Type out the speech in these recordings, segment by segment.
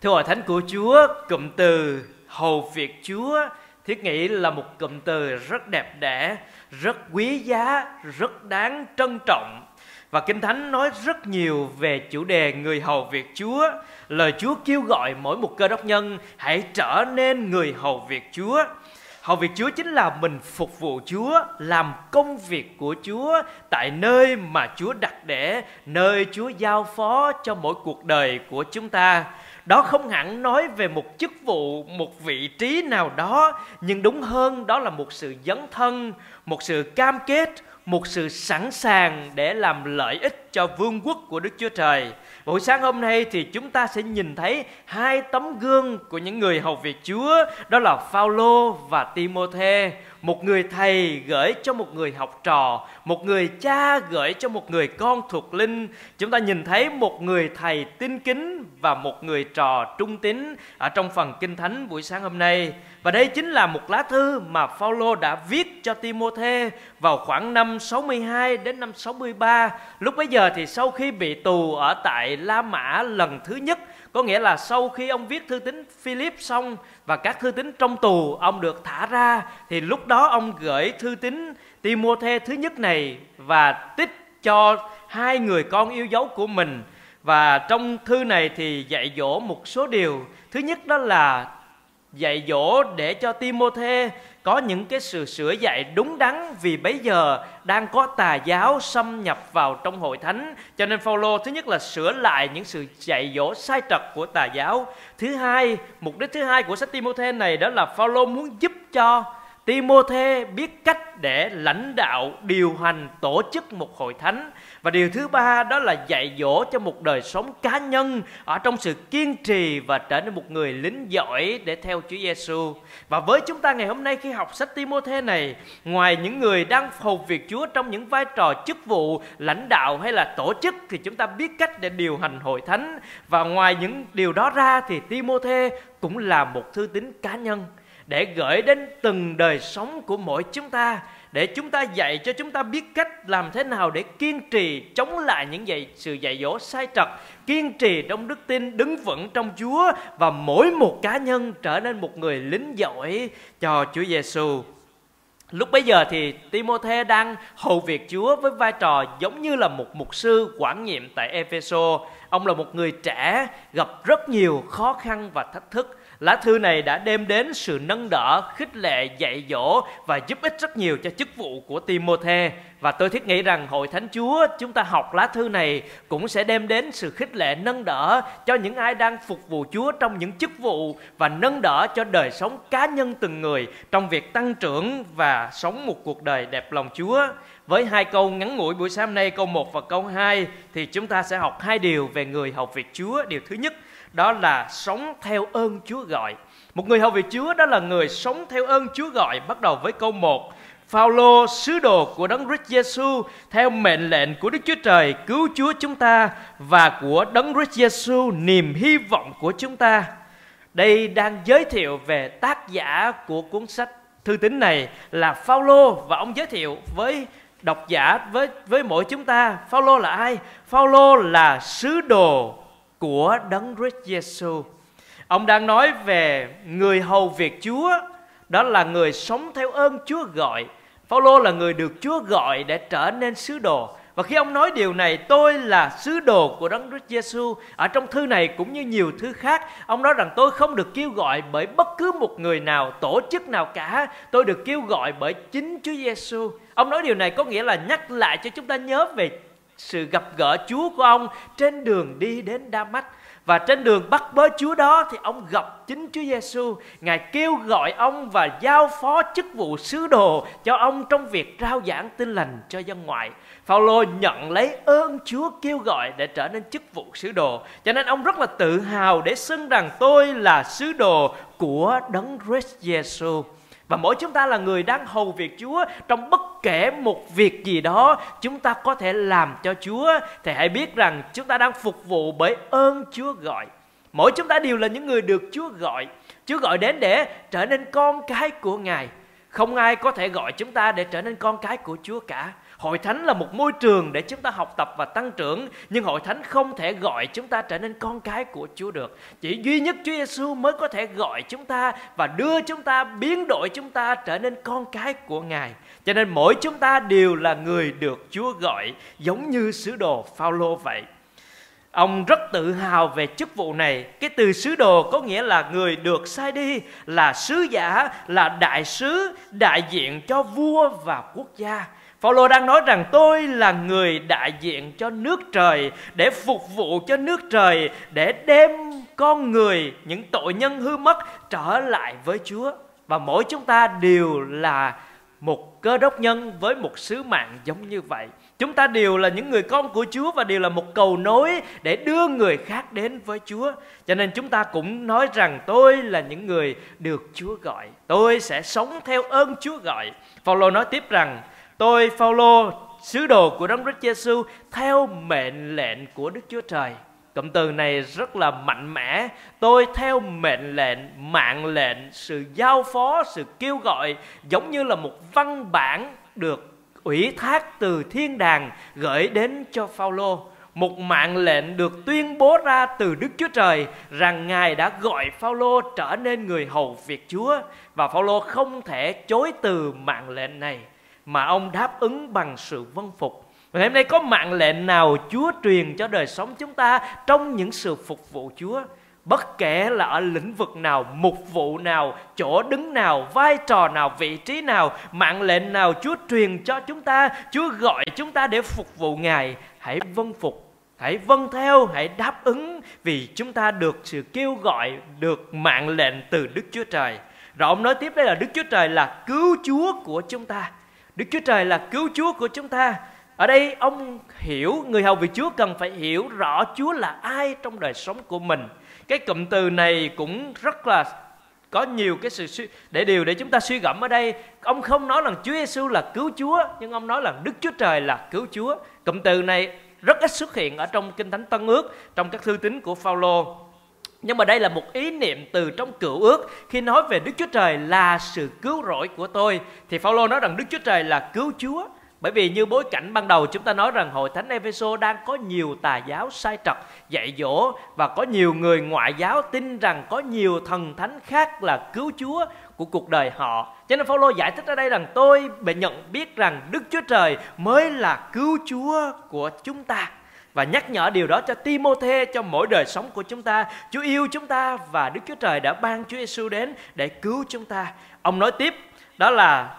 Thưa hội thánh của Chúa, cụm từ hầu việc Chúa thiết nghĩ là một cụm từ rất đẹp đẽ, rất quý giá, rất đáng trân trọng. Và Kinh Thánh nói rất nhiều về chủ đề người hầu việc Chúa. Lời Chúa kêu gọi mỗi một cơ đốc nhân hãy trở nên người hầu việc Chúa. Hầu việc Chúa chính là mình phục vụ Chúa, làm công việc của Chúa tại nơi mà Chúa đặt để, nơi Chúa giao phó cho mỗi cuộc đời của chúng ta. Đó không hẳn nói về một chức vụ, một vị trí nào đó, nhưng đúng hơn đó là một sự dấn thân, một sự cam kết, một sự sẵn sàng để làm lợi ích cho vương quốc của Đức Chúa Trời. Buổi sáng hôm nay thì chúng ta sẽ nhìn thấy hai tấm gương của những người hầu việc Chúa, đó là Phaolô và Timôthê một người thầy gửi cho một người học trò, một người cha gửi cho một người con thuộc linh. Chúng ta nhìn thấy một người thầy tin kính và một người trò trung tín ở trong phần kinh thánh buổi sáng hôm nay. Và đây chính là một lá thư mà Phaolô đã viết cho Timôthê vào khoảng năm 62 đến năm 63 lúc bấy giờ thì sau khi bị tù ở tại La Mã lần thứ nhất có nghĩa là sau khi ông viết thư tín Philip xong và các thư tín trong tù, ông được thả ra, thì lúc đó ông gửi thư tín Timôthê thứ nhất này và tích cho hai người con yêu dấu của mình. Và trong thư này thì dạy dỗ một số điều. Thứ nhất đó là dạy dỗ để cho Timôthê có những cái sự sửa dạy đúng đắn vì bây giờ đang có tà giáo xâm nhập vào trong hội thánh. Cho nên Phaolô thứ nhất là sửa lại những sự dạy dỗ sai trật của tà giáo. Thứ hai, mục đích thứ hai của sách Timôthê này đó là Phaolô muốn giúp cho Timôthê biết cách để lãnh đạo điều hành tổ chức một hội thánh và điều thứ ba đó là dạy dỗ cho một đời sống cá nhân ở trong sự kiên trì và trở nên một người lính giỏi để theo Chúa Giêsu. Và với chúng ta ngày hôm nay khi học sách Timôthê này, ngoài những người đang phục việc Chúa trong những vai trò chức vụ lãnh đạo hay là tổ chức thì chúng ta biết cách để điều hành hội thánh và ngoài những điều đó ra thì Timôthê cũng là một thư tín cá nhân để gửi đến từng đời sống của mỗi chúng ta để chúng ta dạy cho chúng ta biết cách làm thế nào để kiên trì chống lại những dạy, sự dạy dỗ sai trật, kiên trì trong đức tin, đứng vững trong Chúa và mỗi một cá nhân trở nên một người lính giỏi cho Chúa Giêsu. Lúc bấy giờ thì Timôthê đang hầu việc Chúa với vai trò giống như là một mục sư quản nhiệm tại Epheso. Ông là một người trẻ, gặp rất nhiều khó khăn và thách thức Lá thư này đã đem đến sự nâng đỡ, khích lệ, dạy dỗ và giúp ích rất nhiều cho chức vụ của Timôthê. Và tôi thiết nghĩ rằng Hội Thánh Chúa chúng ta học lá thư này cũng sẽ đem đến sự khích lệ nâng đỡ cho những ai đang phục vụ Chúa trong những chức vụ và nâng đỡ cho đời sống cá nhân từng người trong việc tăng trưởng và sống một cuộc đời đẹp lòng Chúa. Với hai câu ngắn ngủi buổi sáng nay câu 1 và câu 2 thì chúng ta sẽ học hai điều về người học việc Chúa. Điều thứ nhất đó là sống theo ơn Chúa gọi. Một người hầu việc Chúa đó là người sống theo ơn Chúa gọi bắt đầu với câu 1. Phaolô, sứ đồ của Đấng Christ Giêsu theo mệnh lệnh của Đức Chúa Trời, cứu Chúa chúng ta và của Đấng Christ Giêsu niềm hy vọng của chúng ta. Đây đang giới thiệu về tác giả của cuốn sách thư tín này là Phaolô và ông giới thiệu với độc giả, với với mỗi chúng ta Phaolô là ai? Phaolô là sứ đồ của Đấng Christ Giêsu. Ông đang nói về người hầu việc Chúa, đó là người sống theo ơn Chúa gọi. Phaolô là người được Chúa gọi để trở nên sứ đồ. Và khi ông nói điều này, tôi là sứ đồ của Đấng Christ Giêsu. Ở trong thư này cũng như nhiều thư khác, ông nói rằng tôi không được kêu gọi bởi bất cứ một người nào, tổ chức nào cả. Tôi được kêu gọi bởi chính Chúa Giêsu. Ông nói điều này có nghĩa là nhắc lại cho chúng ta nhớ về sự gặp gỡ Chúa của ông trên đường đi đến Đa Mách và trên đường bắt bớ Chúa đó thì ông gặp chính Chúa Giêsu. Ngài kêu gọi ông và giao phó chức vụ sứ đồ cho ông trong việc rao giảng tin lành cho dân ngoại. Phaolô nhận lấy ơn Chúa kêu gọi để trở nên chức vụ sứ đồ. Cho nên ông rất là tự hào để xưng rằng tôi là sứ đồ của Đấng Christ Giêsu. Và mỗi chúng ta là người đang hầu việc Chúa. Trong bất kể một việc gì đó, Chúng ta có thể làm cho Chúa. Thì hãy biết rằng chúng ta đang phục vụ bởi ơn Chúa gọi. Mỗi chúng ta đều là những người được Chúa gọi. Chúa gọi đến để trở nên con cái của Ngài. Không ai có thể gọi chúng ta để trở nên con cái của Chúa cả. Hội thánh là một môi trường để chúng ta học tập và tăng trưởng, nhưng hội thánh không thể gọi chúng ta trở nên con cái của Chúa được. Chỉ duy nhất Chúa Giêsu mới có thể gọi chúng ta và đưa chúng ta biến đổi chúng ta trở nên con cái của Ngài. Cho nên mỗi chúng ta đều là người được Chúa gọi giống như sứ đồ Phaolô vậy. Ông rất tự hào về chức vụ này. Cái từ sứ đồ có nghĩa là người được sai đi, là sứ giả, là đại sứ, đại diện cho vua và quốc gia. Phaolô đang nói rằng tôi là người đại diện cho nước trời, để phục vụ cho nước trời, để đem con người, những tội nhân hư mất, trở lại với Chúa và mỗi chúng ta đều là một cơ đốc nhân với một sứ mạng giống như vậy. Chúng ta đều là những người con của Chúa và đều là một cầu nối để đưa người khác đến với Chúa. Cho nên chúng ta cũng nói rằng tôi là những người được Chúa gọi. Tôi sẽ sống theo ơn Chúa gọi. Phaolô nói tiếp rằng tôi Phaolô sứ đồ của Đấng Christ Giêsu theo mệnh lệnh của Đức Chúa Trời. Cụm từ này rất là mạnh mẽ. Tôi theo mệnh lệnh, mạng lệnh, sự giao phó, sự kêu gọi giống như là một văn bản được ủy thác từ thiên đàng gửi đến cho Phaolô một mạng lệnh được tuyên bố ra từ Đức Chúa Trời rằng Ngài đã gọi Phaolô trở nên người hầu việc Chúa và Phaolô không thể chối từ mạng lệnh này mà ông đáp ứng bằng sự vâng phục. Và ngày hôm nay có mạng lệnh nào Chúa truyền cho đời sống chúng ta trong những sự phục vụ Chúa? bất kể là ở lĩnh vực nào, mục vụ nào, chỗ đứng nào, vai trò nào, vị trí nào, mạng lệnh nào chúa truyền cho chúng ta, chúa gọi chúng ta để phục vụ ngài, hãy vâng phục, hãy vâng theo, hãy đáp ứng vì chúng ta được sự kêu gọi, được mạng lệnh từ đức chúa trời rồi ông nói tiếp đây là đức chúa trời là cứu chúa của chúng ta đức chúa trời là cứu chúa của chúng ta. Ở đây ông hiểu người hầu vị chúa cần phải hiểu rõ chúa là ai trong đời sống của mình. Cái cụm từ này cũng rất là có nhiều cái sự suy, để điều để chúng ta suy gẫm ở đây. Ông không nói rằng Chúa Giêsu là cứu Chúa nhưng ông nói là Đức Chúa Trời là cứu Chúa. Cụm từ này rất ít xuất hiện ở trong kinh thánh Tân ước trong các thư tín của Phaolô nhưng mà đây là một ý niệm từ trong cựu ước. Khi nói về Đức Chúa Trời là sự cứu rỗi của tôi, thì Phaolô nói rằng Đức Chúa Trời là cứu Chúa. Bởi vì như bối cảnh ban đầu, chúng ta nói rằng hội thánh Epheso đang có nhiều tà giáo sai trật, dạy dỗ và có nhiều người ngoại giáo tin rằng có nhiều thần thánh khác là cứu Chúa của cuộc đời họ. Cho nên Phaolô giải thích ở đây rằng tôi bị nhận biết rằng Đức Chúa Trời mới là cứu Chúa của chúng ta và nhắc nhở điều đó cho Timôthê cho mỗi đời sống của chúng ta. Chúa yêu chúng ta và Đức Chúa Trời đã ban Chúa Giêsu đến để cứu chúng ta. Ông nói tiếp đó là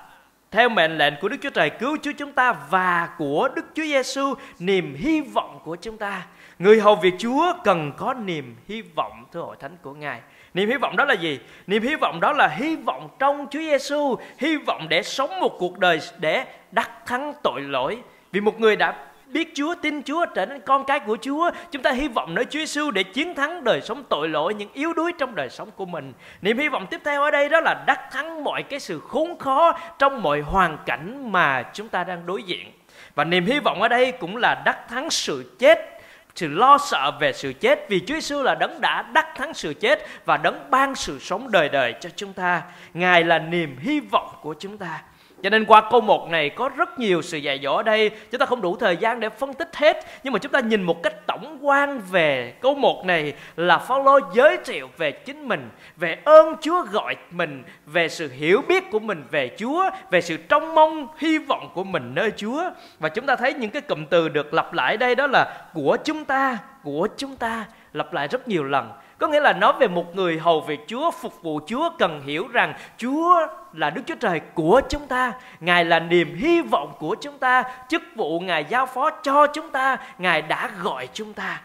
theo mệnh lệnh của Đức Chúa Trời cứu Chúa chúng ta và của Đức Chúa Giêsu niềm hy vọng của chúng ta. Người hầu việc Chúa cần có niềm hy vọng thưa hội thánh của Ngài. Niềm hy vọng đó là gì? Niềm hy vọng đó là hy vọng trong Chúa Giêsu, hy vọng để sống một cuộc đời để đắc thắng tội lỗi. Vì một người đã biết Chúa, tin Chúa, trở nên con cái của Chúa. Chúng ta hy vọng nơi Chúa Giêsu để chiến thắng đời sống tội lỗi, những yếu đuối trong đời sống của mình. Niềm hy vọng tiếp theo ở đây đó là đắc thắng mọi cái sự khốn khó trong mọi hoàn cảnh mà chúng ta đang đối diện. Và niềm hy vọng ở đây cũng là đắc thắng sự chết sự lo sợ về sự chết vì Chúa Giêsu là đấng đã đắc thắng sự chết và đấng ban sự sống đời đời cho chúng ta. Ngài là niềm hy vọng của chúng ta. Cho nên qua câu 1 này có rất nhiều sự dạy dỗ ở đây. Chúng ta không đủ thời gian để phân tích hết Nhưng mà chúng ta nhìn một cách tổng quan về câu 1 này Là Phaolô giới thiệu về chính mình Về ơn Chúa gọi mình Về sự hiểu biết của mình về Chúa Về sự trông mong hy vọng của mình nơi Chúa. Và chúng ta thấy những cái cụm từ được lặp lại đây đó là Của chúng ta, của chúng ta Lặp lại rất nhiều lần. Có nghĩa là nói về một người hầu việc Chúa, phục vụ Chúa cần hiểu rằng Chúa là Đức Chúa Trời của chúng ta. Ngài là niềm hy vọng của chúng ta. Chức vụ Ngài giao phó cho chúng ta. Ngài đã gọi chúng ta.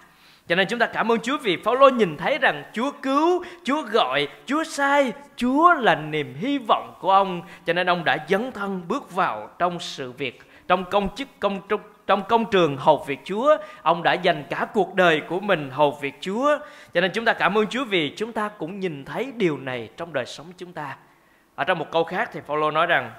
Cho nên chúng ta cảm ơn Chúa vì Phaolô nhìn thấy rằng Chúa cứu, Chúa gọi, Chúa sai, Chúa là niềm hy vọng của ông. Cho nên ông đã dấn thân bước vào trong sự việc, trong công chức công trong trong công trường hầu việc Chúa, ông đã dành cả cuộc đời của mình hầu việc Chúa. Cho nên chúng ta cảm ơn Chúa vì chúng ta cũng nhìn thấy điều này trong đời sống chúng ta. Ở trong một câu khác thì Phaolô nói rằng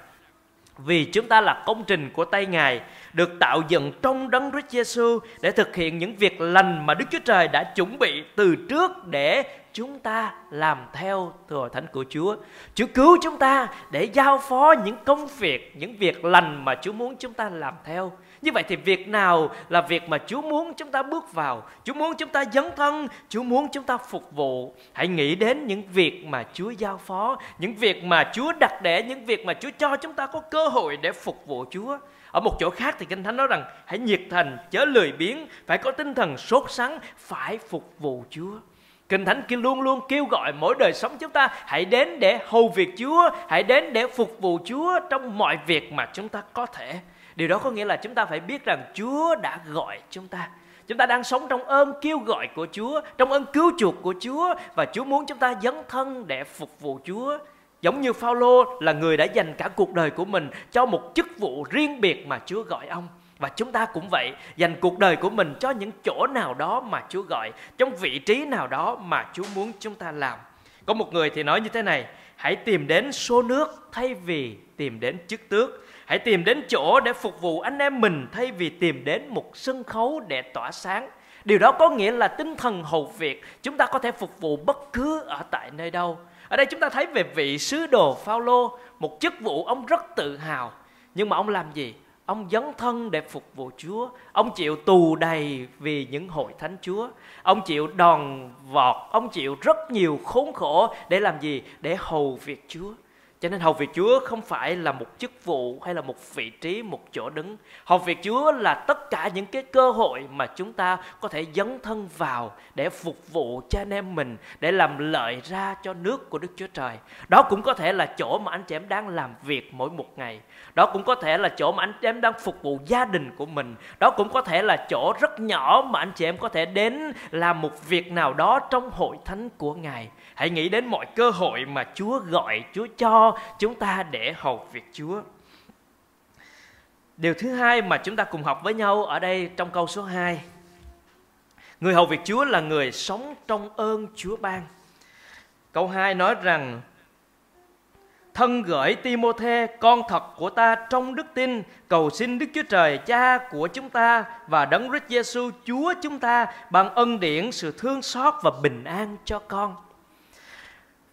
vì chúng ta là công trình của tay Ngài, được tạo dựng trong đấng Christ Giêsu để thực hiện những việc lành mà Đức Chúa Trời đã chuẩn bị từ trước để chúng ta làm theo thừa thánh của Chúa. Chúa cứu chúng ta để giao phó những công việc, những việc lành mà Chúa muốn chúng ta làm theo. Như vậy thì việc nào là việc mà Chúa muốn chúng ta bước vào? Chúa muốn chúng ta dấn thân, Chúa muốn chúng ta phục vụ. Hãy nghĩ đến những việc mà Chúa giao phó, những việc mà Chúa đặt để, những việc mà Chúa cho chúng ta có cơ hội để phục vụ Chúa. Ở một chỗ khác thì Kinh Thánh nói rằng hãy nhiệt thành, chớ lười biếng, phải có tinh thần sốt sắng, phải phục vụ Chúa. Kinh Thánh kia luôn luôn kêu gọi mỗi đời sống chúng ta hãy đến để hầu việc Chúa, hãy đến để phục vụ Chúa trong mọi việc mà chúng ta có thể. Điều đó có nghĩa là chúng ta phải biết rằng Chúa đã gọi chúng ta. Chúng ta đang sống trong ơn kêu gọi của Chúa, trong ơn cứu chuộc của Chúa và Chúa muốn chúng ta dấn thân để phục vụ Chúa. Giống như Phaolô là người đã dành cả cuộc đời của mình cho một chức vụ riêng biệt mà Chúa gọi ông. Và chúng ta cũng vậy, dành cuộc đời của mình cho những chỗ nào đó mà Chúa gọi, trong vị trí nào đó mà Chúa muốn chúng ta làm. Có một người thì nói như thế này, hãy tìm đến số nước thay vì tìm đến chức tước. Hãy tìm đến chỗ để phục vụ anh em mình thay vì tìm đến một sân khấu để tỏa sáng. Điều đó có nghĩa là tinh thần hầu việc, chúng ta có thể phục vụ bất cứ ở tại nơi đâu. Ở đây chúng ta thấy về vị sứ đồ Phaolô, một chức vụ ông rất tự hào. Nhưng mà ông làm gì? Ông dấn thân để phục vụ Chúa. Ông chịu tù đầy vì những hội thánh Chúa. Ông chịu đòn vọt, ông chịu rất nhiều khốn khổ để làm gì? Để hầu việc Chúa. Cho nên hầu việc Chúa không phải là một chức vụ hay là một vị trí, một chỗ đứng. Hầu việc Chúa là tất cả những cái cơ hội mà chúng ta có thể dấn thân vào để phục vụ cho anh em mình, để làm lợi ra cho nước của Đức Chúa Trời. Đó cũng có thể là chỗ mà anh chị em đang làm việc mỗi một ngày. Đó cũng có thể là chỗ mà anh chị em đang phục vụ gia đình của mình. Đó cũng có thể là chỗ rất nhỏ mà anh chị em có thể đến làm một việc nào đó trong hội thánh của Ngài. Hãy nghĩ đến mọi cơ hội mà Chúa gọi, Chúa cho chúng ta để hầu việc Chúa. Điều thứ hai mà chúng ta cùng học với nhau ở đây trong câu số 2. Người hầu việc Chúa là người sống trong ơn Chúa ban. Câu 2 nói rằng, thân gửi Timôthê, con thật của ta trong đức tin, cầu xin Đức Chúa Trời, Cha của chúng ta và Đấng Christ Giêsu Chúa chúng ta bằng ân điển sự thương xót và bình an cho con.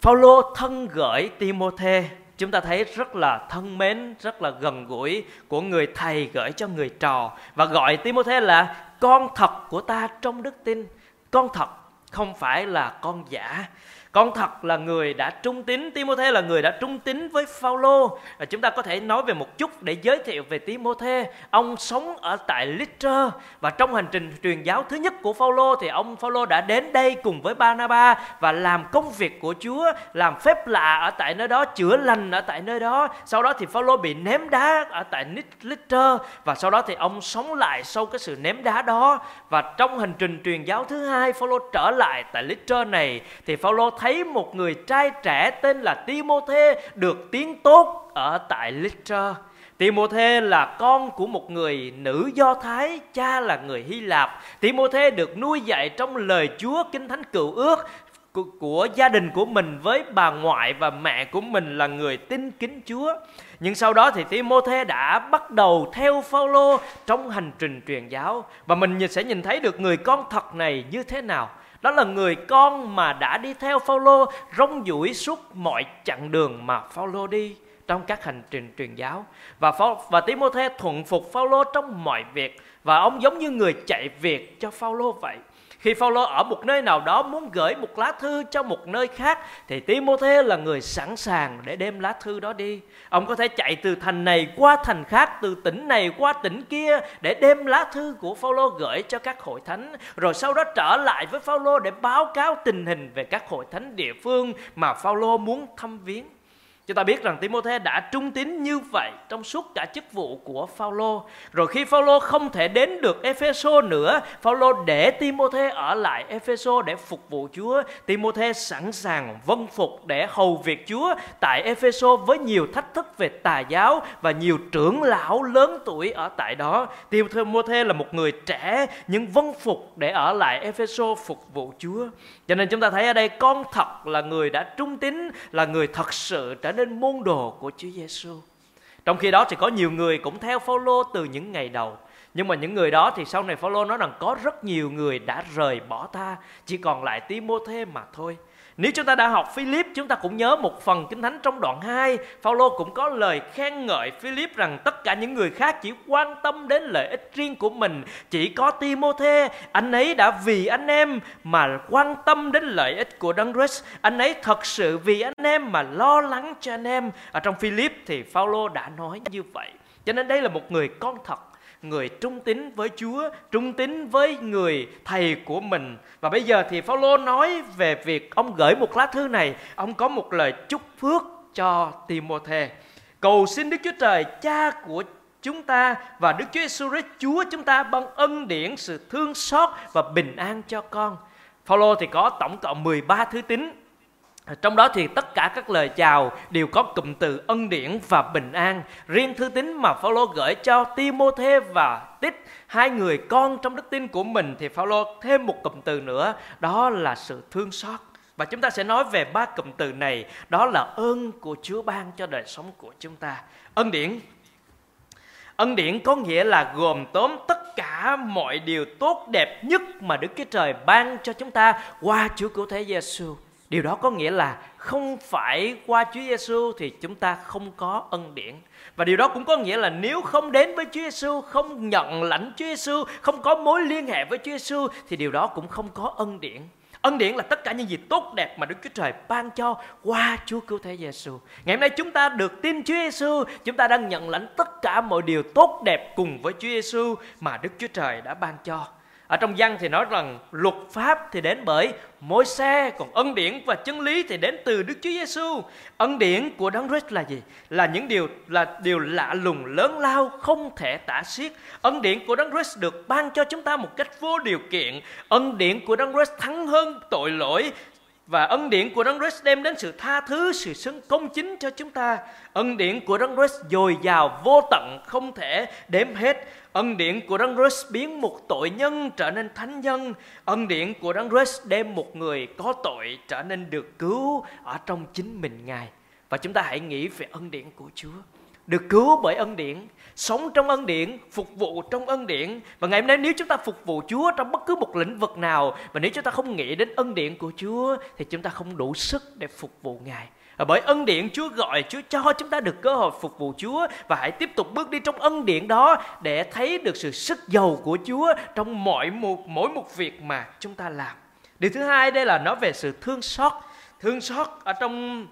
Phaolô thân gửi Timôthê. Chúng ta thấy rất là thân mến, rất là gần gũi của người thầy gửi cho người trò. Và gọi Timôthê là con thật của ta trong đức tin. Con thật không phải là con giả con thật là người đã trung tín, Timôthê là người đã trung tín với Phaolô. Và chúng ta có thể nói về một chút để giới thiệu về Timôthê. Ông sống ở tại Lystra. Và trong hành trình truyền giáo thứ nhất của Phaolô thì ông Phaolô đã đến đây cùng với Barnabas và làm công việc của Chúa, làm phép lạ ở tại nơi đó, chữa lành ở tại nơi đó. Sau đó thì Phaolô bị ném đá ở tại Lystra. Và sau đó thì ông sống lại sau cái sự ném đá đó. Và trong hành trình truyền giáo thứ hai, Phaolô trở lại tại Lystra này thì Phaolô thấy một người trai trẻ tên là Timôthê được tiếng tốt ở tại Lystra. Timôthê là con của một người nữ Do Thái, cha là người Hy Lạp. Timôthê được nuôi dạy trong lời Chúa Kinh Thánh Cựu Ước của, của gia đình của mình với bà ngoại và mẹ của mình là người tin kính Chúa. Nhưng sau đó thì Timôthê đã bắt đầu theo Phaolô trong hành trình truyền giáo và mình sẽ nhìn thấy được người con thật này như thế nào. Đó là người con mà đã đi theo Phaolô, rong ruổi suốt mọi chặng đường mà Phaolô đi trong các hành trình truyền giáo và và Timôthê thuận phục Phaolô trong mọi việc, và ông giống như người chạy việc cho Phaolô vậy. Khi Phaolô ở một nơi nào đó muốn gửi một lá thư cho một nơi khác thì Timôthê là người sẵn sàng để đem lá thư đó đi. Ông có thể chạy từ thành này qua thành khác, từ tỉnh này qua tỉnh kia để đem lá thư của Phaolô gửi cho các hội thánh, rồi sau đó trở lại với Phaolô để báo cáo tình hình về các hội thánh địa phương mà Phaolô muốn thăm viếng. Chúng ta biết rằng Timôthê đã trung tín như vậy trong suốt cả chức vụ của Phaolô. Rồi khi Phaolô không thể đến được Epheso nữa, Phaolô để Timôthê ở lại Epheso để phục vụ Chúa. Timôthê sẵn sàng vâng phục để hầu việc Chúa tại Epheso với nhiều thách thức về tà giáo và nhiều trưởng lão lớn tuổi ở tại đó. Timôthê là một người trẻ nhưng vâng phục để ở lại Epheso phục vụ Chúa. Cho nên chúng ta thấy ở đây con thật là người đã trung tín, là người thật sự trở nên môn đồ của Chúa Giêsu. Trong khi đó thì có nhiều người cũng theo Phaolô từ những ngày đầu. Nhưng mà những người đó thì sau này Phaolô nói rằng có rất nhiều người đã rời bỏ ta, chỉ còn lại Timôthê mà thôi. Nếu chúng ta đã học Philip, chúng ta cũng nhớ một phần Kinh Thánh trong đoạn 2, Phaolô cũng có lời khen ngợi Philip rằng tất cả những người khác chỉ quan tâm đến lợi ích riêng của mình, chỉ có Timôthê, anh ấy đã vì anh em mà quan tâm đến lợi ích của Đấng Christ, anh ấy thật sự vì anh em mà lo lắng cho anh em. Ở trong Philip thì Phaolô đã nói như vậy. Cho nên đây là một người con thật người trung tín với Chúa, trung tín với người thầy của mình. Và bây giờ thì Phaolô nói về việc ông gửi một lá thư này, ông có một lời chúc phước cho Timôthê. Cầu xin Đức Chúa Trời, Cha của chúng ta và Đức Chúa Giêsu Christ Chúa chúng ta ban ân điển sự thương xót và bình an cho con. Phaolô thì có tổng cộng 13 thứ tín trong đó thì tất cả các lời chào đều có cụm từ ân điển và bình an. Riêng thư tín mà Phaolô gửi cho Timôthê và Tích, hai người con trong đức tin của mình thì Phaolô thêm một cụm từ nữa, đó là sự thương xót. Và chúng ta sẽ nói về ba cụm từ này, đó là ơn của Chúa ban cho đời sống của chúng ta. Ân điển Ân điển có nghĩa là gồm tóm tất cả mọi điều tốt đẹp nhất mà Đức Chúa Trời ban cho chúng ta qua Chúa Cứu Thế Giêsu. Điều đó có nghĩa là không phải qua Chúa Giêsu thì chúng ta không có ân điển. Và điều đó cũng có nghĩa là nếu không đến với Chúa Giêsu, không nhận lãnh Chúa Giêsu, không có mối liên hệ với Chúa Giêsu thì điều đó cũng không có ân điển. Ân điển là tất cả những gì tốt đẹp mà Đức Chúa Trời ban cho qua Chúa Cứu Thế Giêsu. Ngày hôm nay chúng ta được tin Chúa Giêsu, chúng ta đang nhận lãnh tất cả mọi điều tốt đẹp cùng với Chúa Giêsu mà Đức Chúa Trời đã ban cho. Ở trong văn thì nói rằng luật pháp thì đến bởi môi xe còn ân điển và chân lý thì đến từ Đức Chúa Giêsu. Ân điển của Đấng Christ là gì? Là những điều, là điều lạ lùng, lớn lao, không thể tả xiết. Ân điển của Đấng Christ được ban cho chúng ta một cách vô điều kiện. Ân điển của Đấng Christ thắng hơn tội lỗi và ân điển của Đấng Christ đem đến sự tha thứ, sự xưng công chính cho chúng ta. Ân điển của Đấng Christ dồi dào vô tận không thể đếm hết. Ân điển của Đấng Christ biến một tội nhân trở nên thánh nhân. Ân điển của Đấng Christ đem một người có tội trở nên được cứu ở trong chính mình Ngài. Và chúng ta hãy nghĩ về ân điển của Chúa. Được cứu bởi ân điển, sống trong ân điển, phục vụ trong ân điển. Và ngày hôm nay nếu chúng ta phục vụ Chúa trong bất cứ một lĩnh vực nào và nếu chúng ta không nghĩ đến ân điển của Chúa thì chúng ta không đủ sức để phục vụ Ngài. Và bởi ân điển Chúa gọi Chúa cho chúng ta được cơ hội phục vụ Chúa và hãy tiếp tục bước đi trong ân điển đó để thấy được sự sức giàu của Chúa trong mọi một mỗi một việc mà chúng ta làm. Điều thứ hai đây là nói về sự thương xót. Thương xót ở trong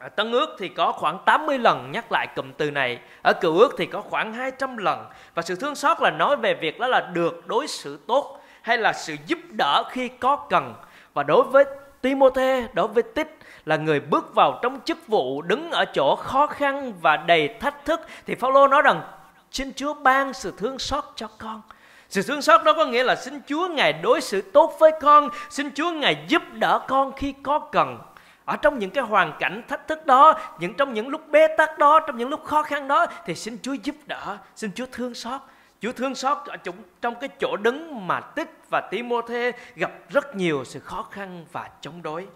ở Tân ước thì có khoảng 80 lần nhắc lại cụm từ này. Ở cựu ước thì có khoảng 200 lần. Và sự thương xót là nói về việc đó là được đối xử tốt hay là sự giúp đỡ khi có cần. Và đối với Timôthê, đối với Tích là người bước vào trong chức vụ đứng ở chỗ khó khăn và đầy thách thức thì Phaolô nói rằng xin Chúa ban sự thương xót cho con. Sự thương xót đó có nghĩa là xin Chúa Ngài đối xử tốt với con, xin Chúa Ngài giúp đỡ con khi có cần. Ở trong những cái hoàn cảnh thách thức đó, những trong những lúc bế tắc đó, trong những lúc khó khăn đó thì xin Chúa giúp đỡ, xin Chúa thương xót. Chúa thương xót ở trong, trong cái chỗ đứng mà Tích và Timôthê gặp rất nhiều sự khó khăn và chống đối.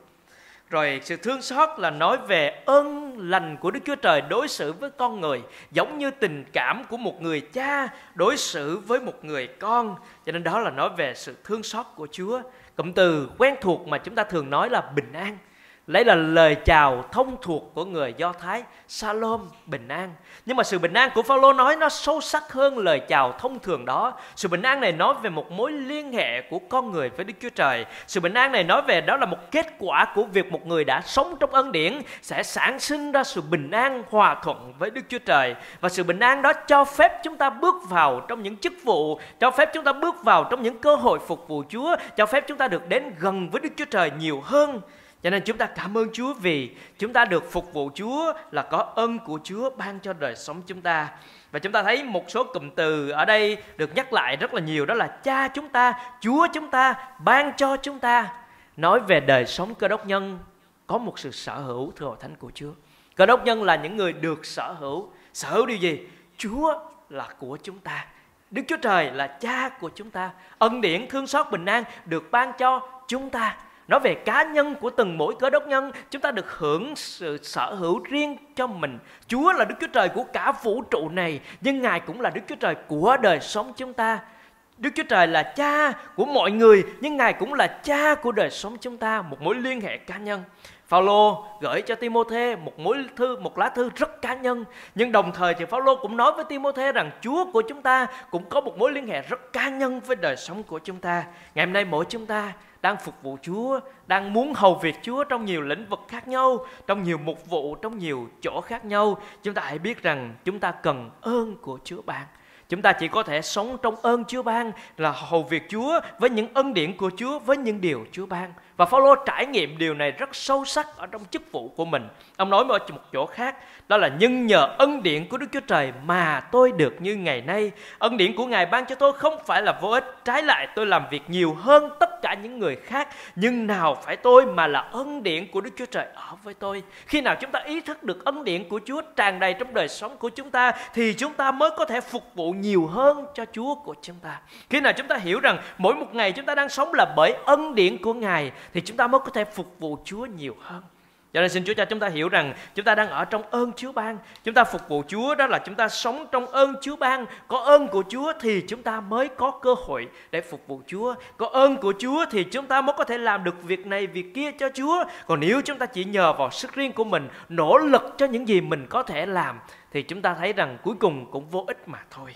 Rồi sự thương xót là nói về ơn lành của Đức Chúa Trời đối xử với con người Giống như tình cảm của một người cha đối xử với một người con Cho nên đó là nói về sự thương xót của Chúa Cụm từ quen thuộc mà chúng ta thường nói là bình an Lấy là lời chào thông thuộc của người Do Thái Salom bình an. Nhưng mà sự bình an của Phaolô nói nó sâu sắc hơn lời chào thông thường đó. Sự bình an này nói về một mối liên hệ của con người với Đức Chúa Trời. Sự bình an này nói về đó là một kết quả của việc một người đã sống trong ân điển Sẽ sản sinh ra sự bình an hòa thuận với Đức Chúa Trời. Và sự bình an đó cho phép chúng ta bước vào trong những chức vụ, Cho phép chúng ta bước vào trong những cơ hội phục vụ Chúa, Cho phép chúng ta được đến gần với Đức Chúa Trời nhiều hơn cho nên chúng ta cảm ơn Chúa vì chúng ta được phục vụ Chúa là có ân của Chúa ban cho đời sống chúng ta. Và chúng ta thấy một số cụm từ ở đây được nhắc lại rất là nhiều đó là cha chúng ta, Chúa chúng ta, ban cho chúng ta. Nói về đời sống cơ đốc nhân có một sự sở hữu thưa hội thánh của Chúa. Cơ đốc nhân là những người được sở hữu. Sở hữu điều gì? Chúa là của chúng ta. Đức Chúa Trời là cha của chúng ta. Ân điển thương xót bình an được ban cho chúng ta nói về cá nhân của từng mỗi cơ đốc nhân chúng ta được hưởng sự sở hữu riêng cho mình chúa là đức chúa trời của cả vũ trụ này nhưng ngài cũng là đức chúa trời của đời sống chúng ta Đức Chúa Trời là cha của mọi người nhưng Ngài cũng là cha của đời sống chúng ta, một mối liên hệ cá nhân. Phaolô gửi cho Timôthê một mối thư, một lá thư rất cá nhân. Nhưng đồng thời thì Phaolô cũng nói với Timôthê rằng Chúa của chúng ta cũng có một mối liên hệ rất cá nhân với đời sống của chúng ta. Ngày hôm nay mỗi chúng ta đang phục vụ Chúa, đang muốn hầu việc Chúa trong nhiều lĩnh vực khác nhau, trong nhiều mục vụ, trong nhiều chỗ khác nhau. Chúng ta hãy biết rằng chúng ta cần ơn của Chúa ban. Chúng ta chỉ có thể sống trong ơn Chúa ban là hầu việc Chúa với những ân điển của Chúa, với những điều Chúa ban. Và Phaolô trải nghiệm điều này rất sâu sắc ở trong chức vụ của mình. Ông nói ở một chỗ khác, đó là nhưng nhờ ân điển của Đức Chúa Trời mà tôi được như ngày nay. Ân điển của Ngài ban cho tôi không phải là vô ích, trái lại tôi làm việc nhiều hơn tất cả những người khác. Nhưng nào phải tôi mà là ân điển của Đức Chúa Trời ở với tôi. Khi nào chúng ta ý thức được ân điển của Chúa tràn đầy trong đời sống của chúng ta thì chúng ta mới có thể phục vụ nhiều hơn cho Chúa của chúng ta. Khi nào chúng ta hiểu rằng mỗi một ngày chúng ta đang sống là bởi ân điển của Ngài thì chúng ta mới có thể phục vụ Chúa nhiều hơn. Cho nên xin Chúa cho chúng ta hiểu rằng chúng ta đang ở trong ơn Chúa ban. Chúng ta phục vụ Chúa đó là chúng ta sống trong ơn Chúa ban. Có ơn của Chúa thì chúng ta mới có cơ hội để phục vụ Chúa. Có ơn của Chúa thì chúng ta mới có thể làm được việc này, việc kia cho Chúa. Còn nếu chúng ta chỉ nhờ vào sức riêng của mình, nỗ lực cho những gì mình có thể làm thì chúng ta thấy rằng cuối cùng cũng vô ích mà thôi.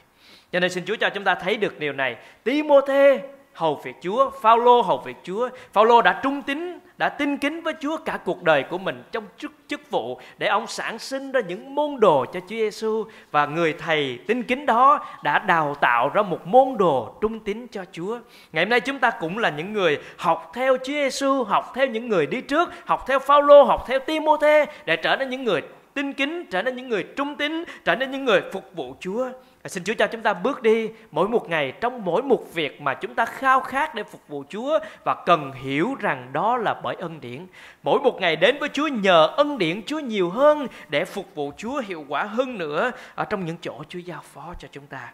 Cho nên xin Chúa cho chúng ta thấy được điều này. Timôthê hầu việc Chúa, Phaolô hầu việc Chúa. Phaolô đã trung tín, đã tin kính với Chúa cả cuộc đời của mình trong chức chức vụ để ông sản sinh ra những môn đồ cho Chúa Giêsu và người thầy tin kính đó đã đào tạo ra một môn đồ trung tín cho Chúa. Ngày hôm nay chúng ta cũng là những người học theo Chúa Giêsu, học theo những người đi trước, học theo Phaolô, học theo Timôthê để trở nên những người tin kính, trở nên những người trung tín, trở nên những người phục vụ Chúa. À, xin Chúa cho chúng ta bước đi mỗi một ngày trong mỗi một việc mà chúng ta khao khát để phục vụ Chúa và cần hiểu rằng đó là bởi ân điển. Mỗi một ngày đến với Chúa nhờ ân điển Chúa nhiều hơn để phục vụ Chúa hiệu quả hơn nữa ở trong những chỗ Chúa giao phó cho chúng ta.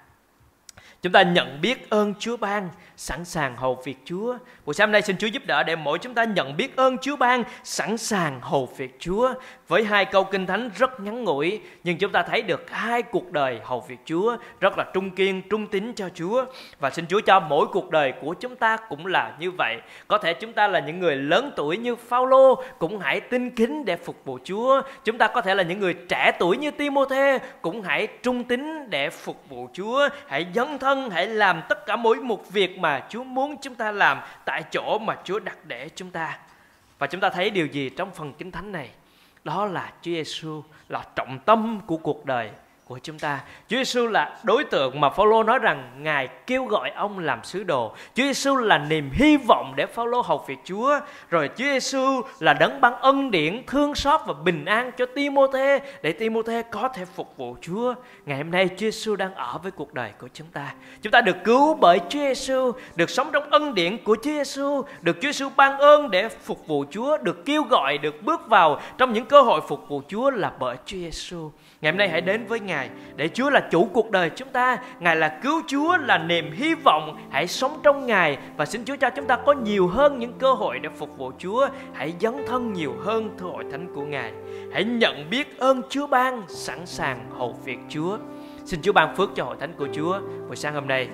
Chúng ta nhận biết ơn Chúa ban, sẵn sàng hầu việc Chúa. Buổi sáng nay xin Chúa giúp đỡ để mỗi chúng ta nhận biết ơn Chúa ban, sẵn sàng hầu việc Chúa. Với hai câu kinh thánh rất ngắn ngủi, nhưng chúng ta thấy được hai cuộc đời hầu việc Chúa rất là trung kiên, trung tín cho Chúa. Và xin Chúa cho mỗi cuộc đời của chúng ta cũng là như vậy. Có thể chúng ta là những người lớn tuổi như Phaolô cũng hãy tin kính để phục vụ Chúa. Chúng ta có thể là những người trẻ tuổi như Timôthê cũng hãy trung tín để phục vụ Chúa. Hãy dấn thân thân hãy làm tất cả mỗi một việc mà Chúa muốn chúng ta làm tại chỗ mà Chúa đặt để chúng ta. Và chúng ta thấy điều gì trong phần Kinh Thánh này? Đó là Chúa Giêsu là trọng tâm của cuộc đời của chúng ta. Chúa Giêsu là đối tượng mà Phaolô nói rằng Ngài kêu gọi ông làm sứ đồ. Chúa Giêsu là niềm hy vọng để Phaolô học việc Chúa. Rồi Chúa Giêsu là đấng ban ân điển, thương xót và bình an cho Timôthê để Timôthê có thể phục vụ Chúa. Ngày hôm nay Chúa Giêsu đang ở với cuộc đời của chúng ta. Chúng ta được cứu bởi Chúa Giêsu, được sống trong ân điển của Chúa Giêsu, được Chúa Giêsu ban ơn để phục vụ Chúa, được kêu gọi, được bước vào trong những cơ hội phục vụ Chúa là bởi Chúa Giêsu. Ngày hôm nay hãy đến với Ngài để Chúa là chủ cuộc đời chúng ta. Ngài là cứu Chúa, là niềm hy vọng. Hãy sống trong Ngài và xin Chúa cho chúng ta có nhiều hơn những cơ hội để phục vụ Chúa. Hãy dấn thân nhiều hơn thưa hội thánh của Ngài. Hãy nhận biết ơn Chúa ban, sẵn sàng hầu việc Chúa. Xin Chúa ban phước cho hội thánh của Chúa buổi sáng hôm nay.